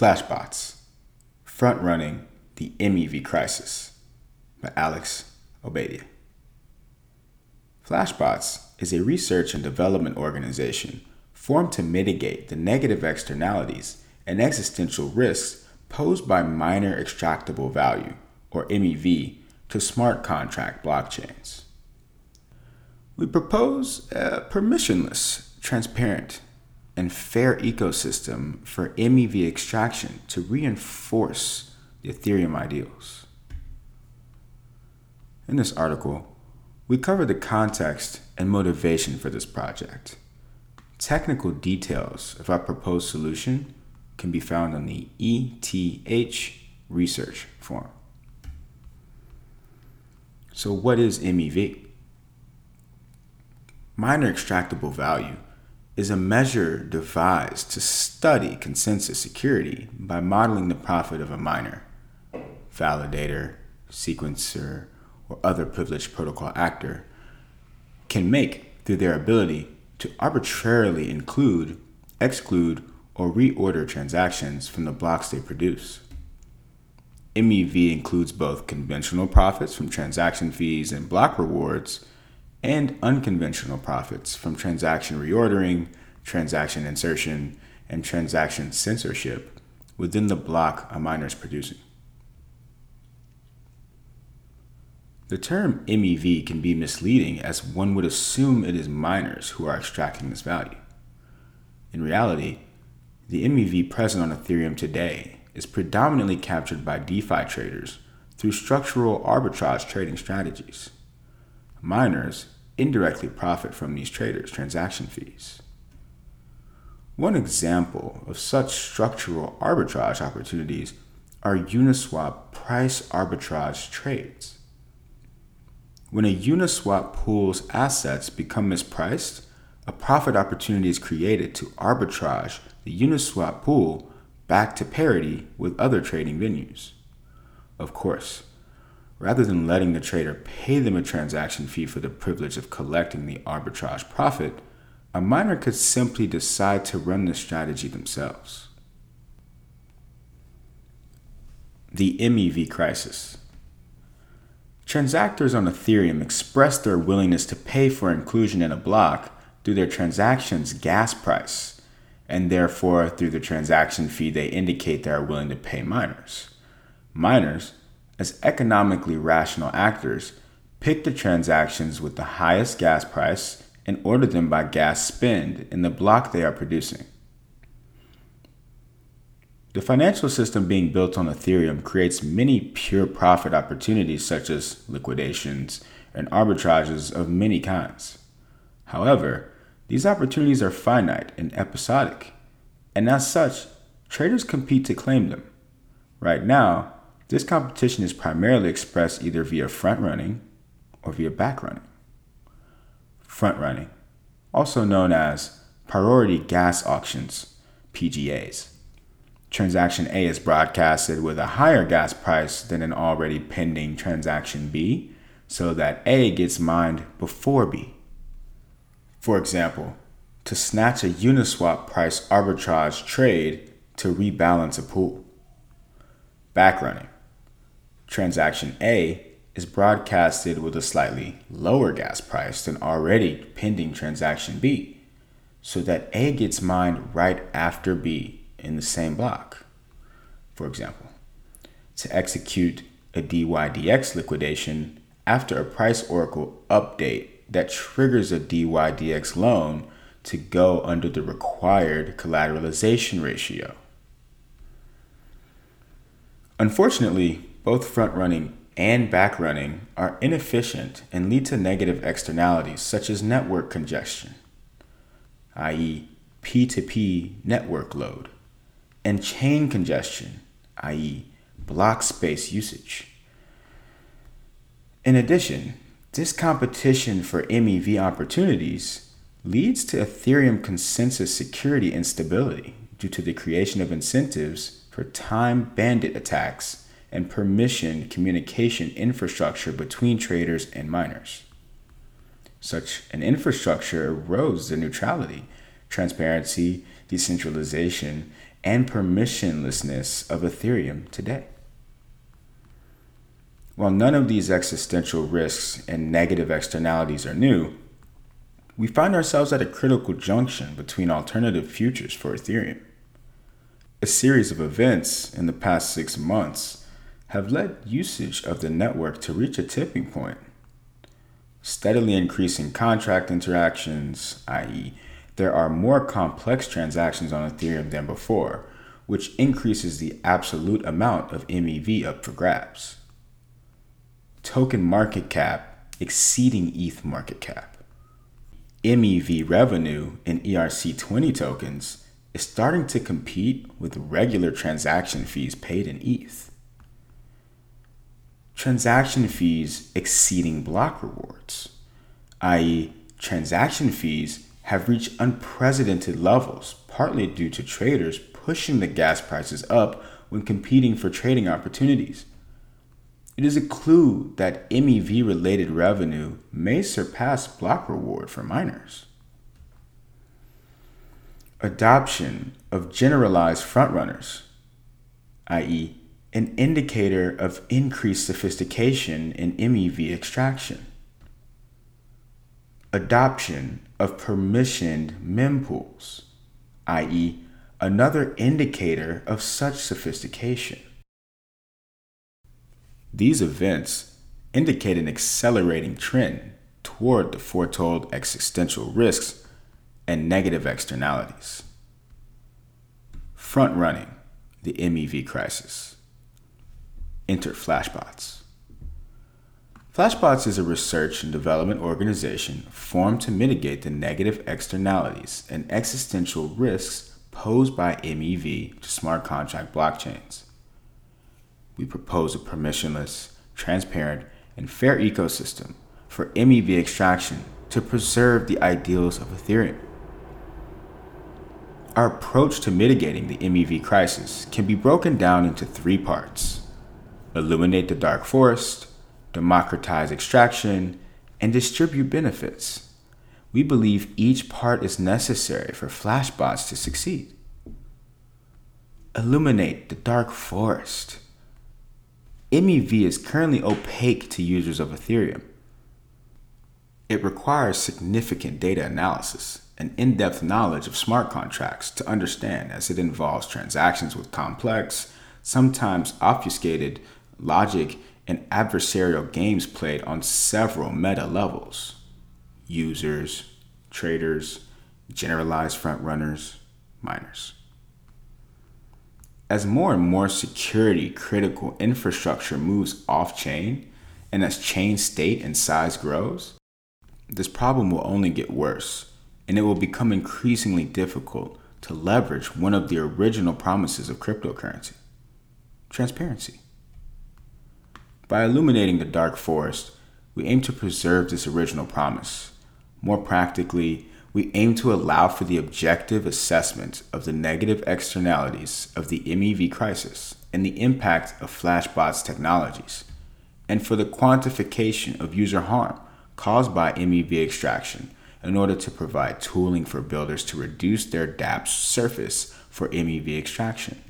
Flashbots Front Running the MEV Crisis by Alex Obadia. Flashbots is a research and development organization formed to mitigate the negative externalities and existential risks posed by miner extractable value, or MEV, to smart contract blockchains. We propose a permissionless, transparent, and fair ecosystem for MEV extraction to reinforce the Ethereum ideals. In this article, we cover the context and motivation for this project. Technical details of our proposed solution can be found on the ETH research forum. So, what is MEV? Miner extractable value is a measure devised to study consensus security by modeling the profit of a miner, validator, sequencer, or other privileged protocol actor can make through their ability to arbitrarily include, exclude, or reorder transactions from the blocks they produce. MEV includes both conventional profits from transaction fees and block rewards and unconventional profits from transaction reordering, transaction insertion, and transaction censorship within the block a miner is producing. The term MEV can be misleading as one would assume it is miners who are extracting this value. In reality, the MEV present on Ethereum today is predominantly captured by DeFi traders through structural arbitrage trading strategies. Miners indirectly profit from these traders' transaction fees. One example of such structural arbitrage opportunities are Uniswap price arbitrage trades. When a Uniswap pool's assets become mispriced, a profit opportunity is created to arbitrage the Uniswap pool back to parity with other trading venues. Of course, rather than letting the trader pay them a transaction fee for the privilege of collecting the arbitrage profit, a miner could simply decide to run the strategy themselves. The MEV crisis. Transactors on Ethereum express their willingness to pay for inclusion in a block through their transaction's gas price, and therefore through the transaction fee they indicate they are willing to pay miners. Miners, as economically rational actors, pick the transactions with the highest gas price and order them by gas spend in the block they are producing. The financial system being built on Ethereum creates many pure profit opportunities, such as liquidations and arbitrages of many kinds. However, these opportunities are finite and episodic, and as such, traders compete to claim them. Right now, this competition is primarily expressed either via front running or via back running. Front running, also known as priority gas auctions, PGAs. Transaction A is broadcasted with a higher gas price than an already pending transaction B, so that A gets mined before B. For example, to snatch a Uniswap price arbitrage trade to rebalance a pool. Backrunning transaction A is broadcasted with a slightly lower gas price than already pending transaction B, so that A gets mined right after B in the same block. For example, to execute a DYDX liquidation after a price oracle update that triggers a DYDX loan to go under the required collateralization ratio. Unfortunately, both front running and back running are inefficient and lead to negative externalities such as network congestion, i.e., P2P network load, and chain congestion, i.e., block space usage. In addition, this competition for MEV opportunities leads to Ethereum consensus security instability due to the creation of incentives for time bandit attacks and permission communication infrastructure between traders and miners. Such an infrastructure erodes the neutrality, transparency, decentralization, and permissionlessness of Ethereum today. While none of these existential risks and negative externalities are new, we find ourselves at a critical junction between alternative futures for Ethereum. A series of events in the past six months have led usage of the network to reach a tipping point. Steadily increasing contract interactions, i.e., there are more complex transactions on Ethereum than before, which increases the absolute amount of MEV up for grabs. Token market cap exceeding ETH market cap. MEV revenue in ERC20 tokens is starting to compete with regular transaction fees paid in ETH. Transaction fees exceeding block rewards, i.e., transaction fees have reached unprecedented levels, partly due to traders pushing the gas prices up when competing for trading opportunities. It is a clue that MEV related revenue may surpass block reward for miners. Adoption of generalized frontrunners, i.e., an indicator of increased sophistication in MEV extraction. Adoption of permissioned mempools, i.e., another indicator of such sophistication. These events indicate an accelerating trend toward the foretold existential risks and negative externalities. Front running the MEV crisis. Enter Flashbots. Flashbots is a research and development organization formed to mitigate the negative externalities and existential risks posed by MEV to smart contract blockchains we propose a permissionless, transparent, and fair ecosystem for MEV extraction to preserve the ideals of Ethereum. Our approach to mitigating the MEV crisis can be broken down into three parts illuminate the dark forest, democratize extraction, and distribute benefits. We believe each part is necessary for Flashbots to succeed. Illuminate the dark forest. MEV is currently opaque to users of Ethereum. It requires significant data analysis and in depth knowledge of smart contracts to understand, as it involves transactions with complex, sometimes obfuscated logic and adversarial games played on several meta levels users, traders, generalized frontrunners, miners. As more and more security critical infrastructure moves off chain, and as chain state and size grows, this problem will only get worse, and it will become increasingly difficult to leverage one of the original promises of cryptocurrency transparency. By illuminating the dark forest, we aim to preserve this original promise. More practically, we aim to allow for the objective assessment of the negative externalities of the MEV crisis and the impact of Flashbots technologies, and for the quantification of user harm caused by MEV extraction in order to provide tooling for builders to reduce their dApps surface for MEV extraction.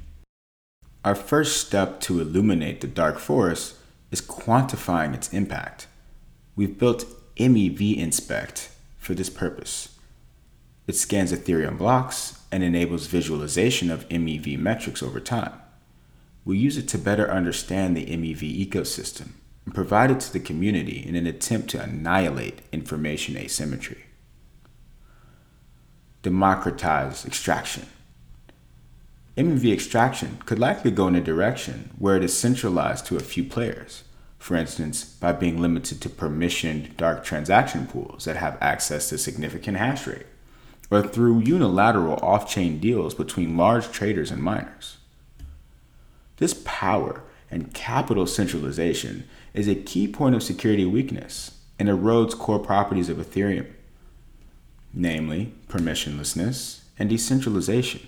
Our first step to illuminate the dark forest is quantifying its impact. We've built MEV Inspect for this purpose. It scans Ethereum blocks and enables visualization of MEV metrics over time. We use it to better understand the MEV ecosystem and provide it to the community in an attempt to annihilate information asymmetry. Democratize extraction. MEV extraction could likely go in a direction where it is centralized to a few players, for instance, by being limited to permissioned dark transaction pools that have access to significant hash rate or through unilateral off chain deals between large traders and miners. This power and capital centralization is a key point of security weakness and erodes core properties of Ethereum, namely permissionlessness and decentralization.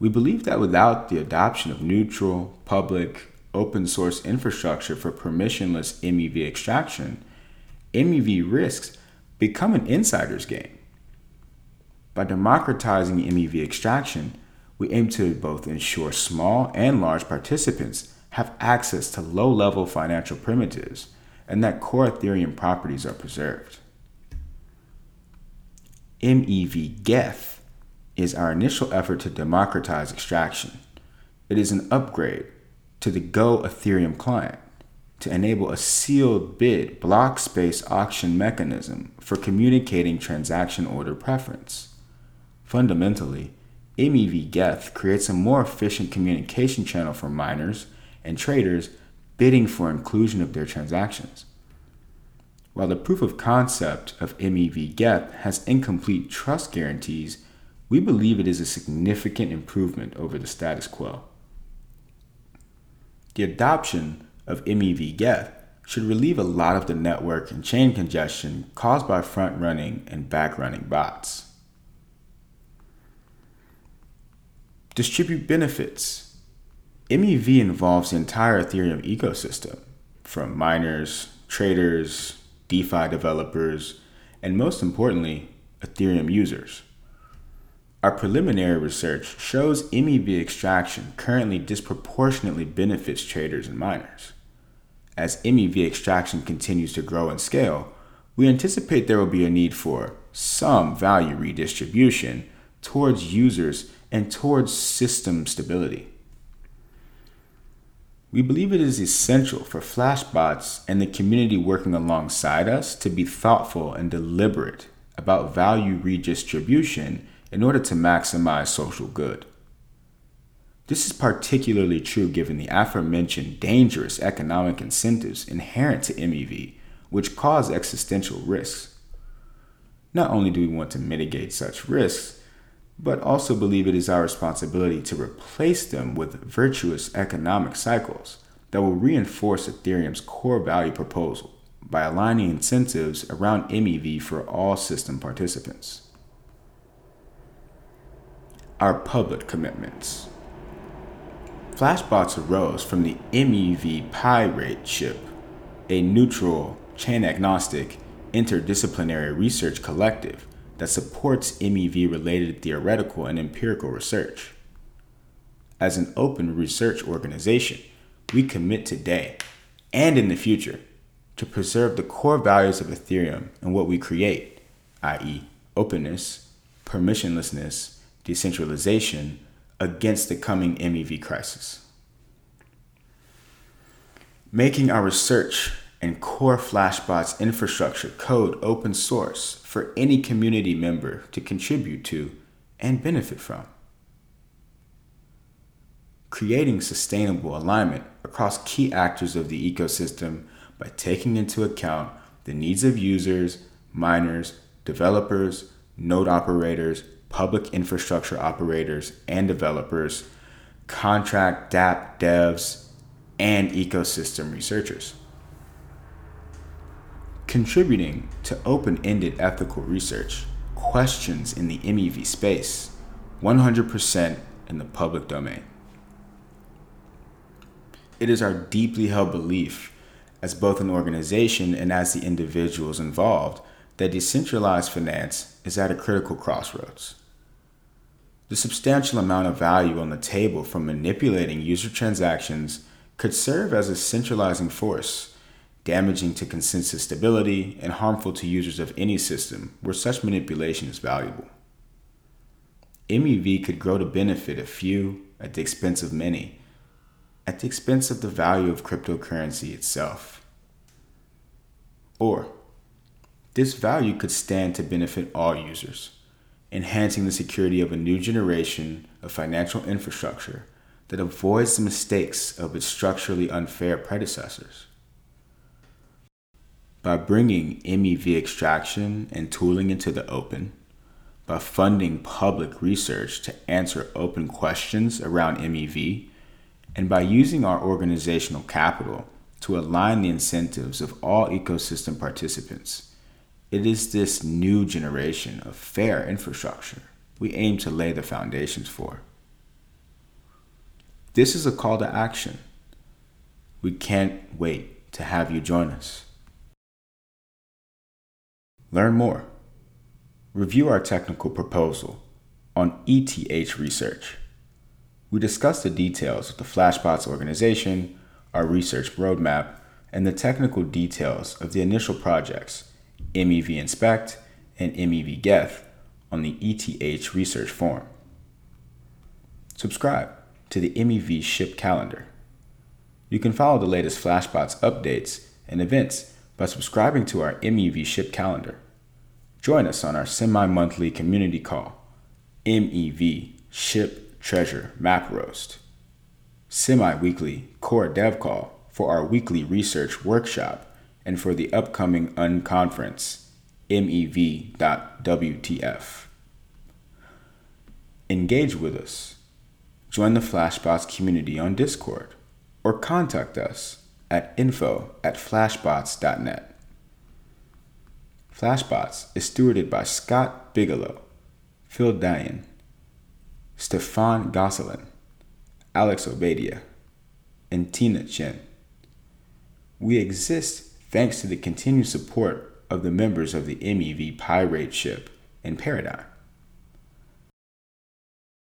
We believe that without the adoption of neutral, public, open source infrastructure for permissionless MEV extraction, MEV risks become an insider's game By democratizing MEV extraction, we aim to both ensure small and large participants have access to low level financial primitives and that core Ethereum properties are preserved. MEV Geth is our initial effort to democratize extraction. It is an upgrade to the Go Ethereum client to enable a sealed bid block space auction mechanism for communicating transaction order preference. Fundamentally, MEV Geth creates a more efficient communication channel for miners and traders bidding for inclusion of their transactions. While the proof of concept of MEV Geth has incomplete trust guarantees, we believe it is a significant improvement over the status quo. The adoption of MEV Geth should relieve a lot of the network and chain congestion caused by front running and back running bots. Distribute benefits. MEV involves the entire Ethereum ecosystem, from miners, traders, DeFi developers, and most importantly, Ethereum users. Our preliminary research shows MEV extraction currently disproportionately benefits traders and miners. As MEV extraction continues to grow and scale, we anticipate there will be a need for some value redistribution towards users and towards system stability. We believe it is essential for Flashbots and the community working alongside us to be thoughtful and deliberate about value redistribution in order to maximize social good. This is particularly true given the aforementioned dangerous economic incentives inherent to MEV, which cause existential risks. Not only do we want to mitigate such risks, but also believe it is our responsibility to replace them with virtuous economic cycles that will reinforce Ethereum's core value proposal by aligning incentives around MEV for all system participants our public commitments. Flashbots arose from the MEV Pirate Ship, a neutral, chain agnostic, interdisciplinary research collective that supports MEV related theoretical and empirical research. As an open research organization, we commit today and in the future to preserve the core values of Ethereum and what we create, i.e., openness, permissionlessness, decentralization against the coming MEV crisis. Making our research and core Flashbots infrastructure code open source for any community member to contribute to and benefit from. Creating sustainable alignment across key actors of the ecosystem by taking into account the needs of users, miners, developers, node operators, public infrastructure operators and developers, contract dApp devs, and ecosystem researchers. Contributing to open ended ethical research, questions in the MEV space, 100% in the public domain. It is our deeply held belief, as both an organization and as the individuals involved, that decentralized finance is at a critical crossroads. The substantial amount of value on the table from manipulating user transactions could serve as a centralizing force, damaging to consensus stability and harmful to users of any system where such manipulation is valuable. MEV could grow to benefit a few at the expense of many, at the expense of the value of cryptocurrency itself. Or, this value could stand to benefit all users enhancing the security of a new generation of financial infrastructure that avoids the mistakes of its structurally unfair predecessors. By bringing MEV extraction and tooling into the open, by funding public research to answer open questions around MEV, and by using our organizational capital to align the incentives of all ecosystem participants it is this new generation of fair infrastructure we aim to lay the foundations for. This is a call to action. We can't wait to have you join us. Learn more review our technical proposal on ETH research. We discuss the details of the Flashbots organization, our research roadmap, and the technical details of the initial projects, MEV Inspect and MEV Geth, on the ETH research forum. Subscribe to the MEV ship calendar. You can follow the latest Flashbots updates and events by subscribing to our MEV ship calendar. Join us on our semi monthly community call, MEV Ship Treasure Map Roast, semi weekly core dev call for our weekly research workshop and for the upcoming unconference, MEV.WTF. Engage with us. Join the Flashbots community on Discord or contact us at info at flashbots.net. Flashbots is stewarded by Scott Bigelow, Phil Daian, Stephane Gosselin, Alex Obadia, and Tina Zhen. We exist thanks to the continued support of the members of the MEV Pirate ship and Paradigm.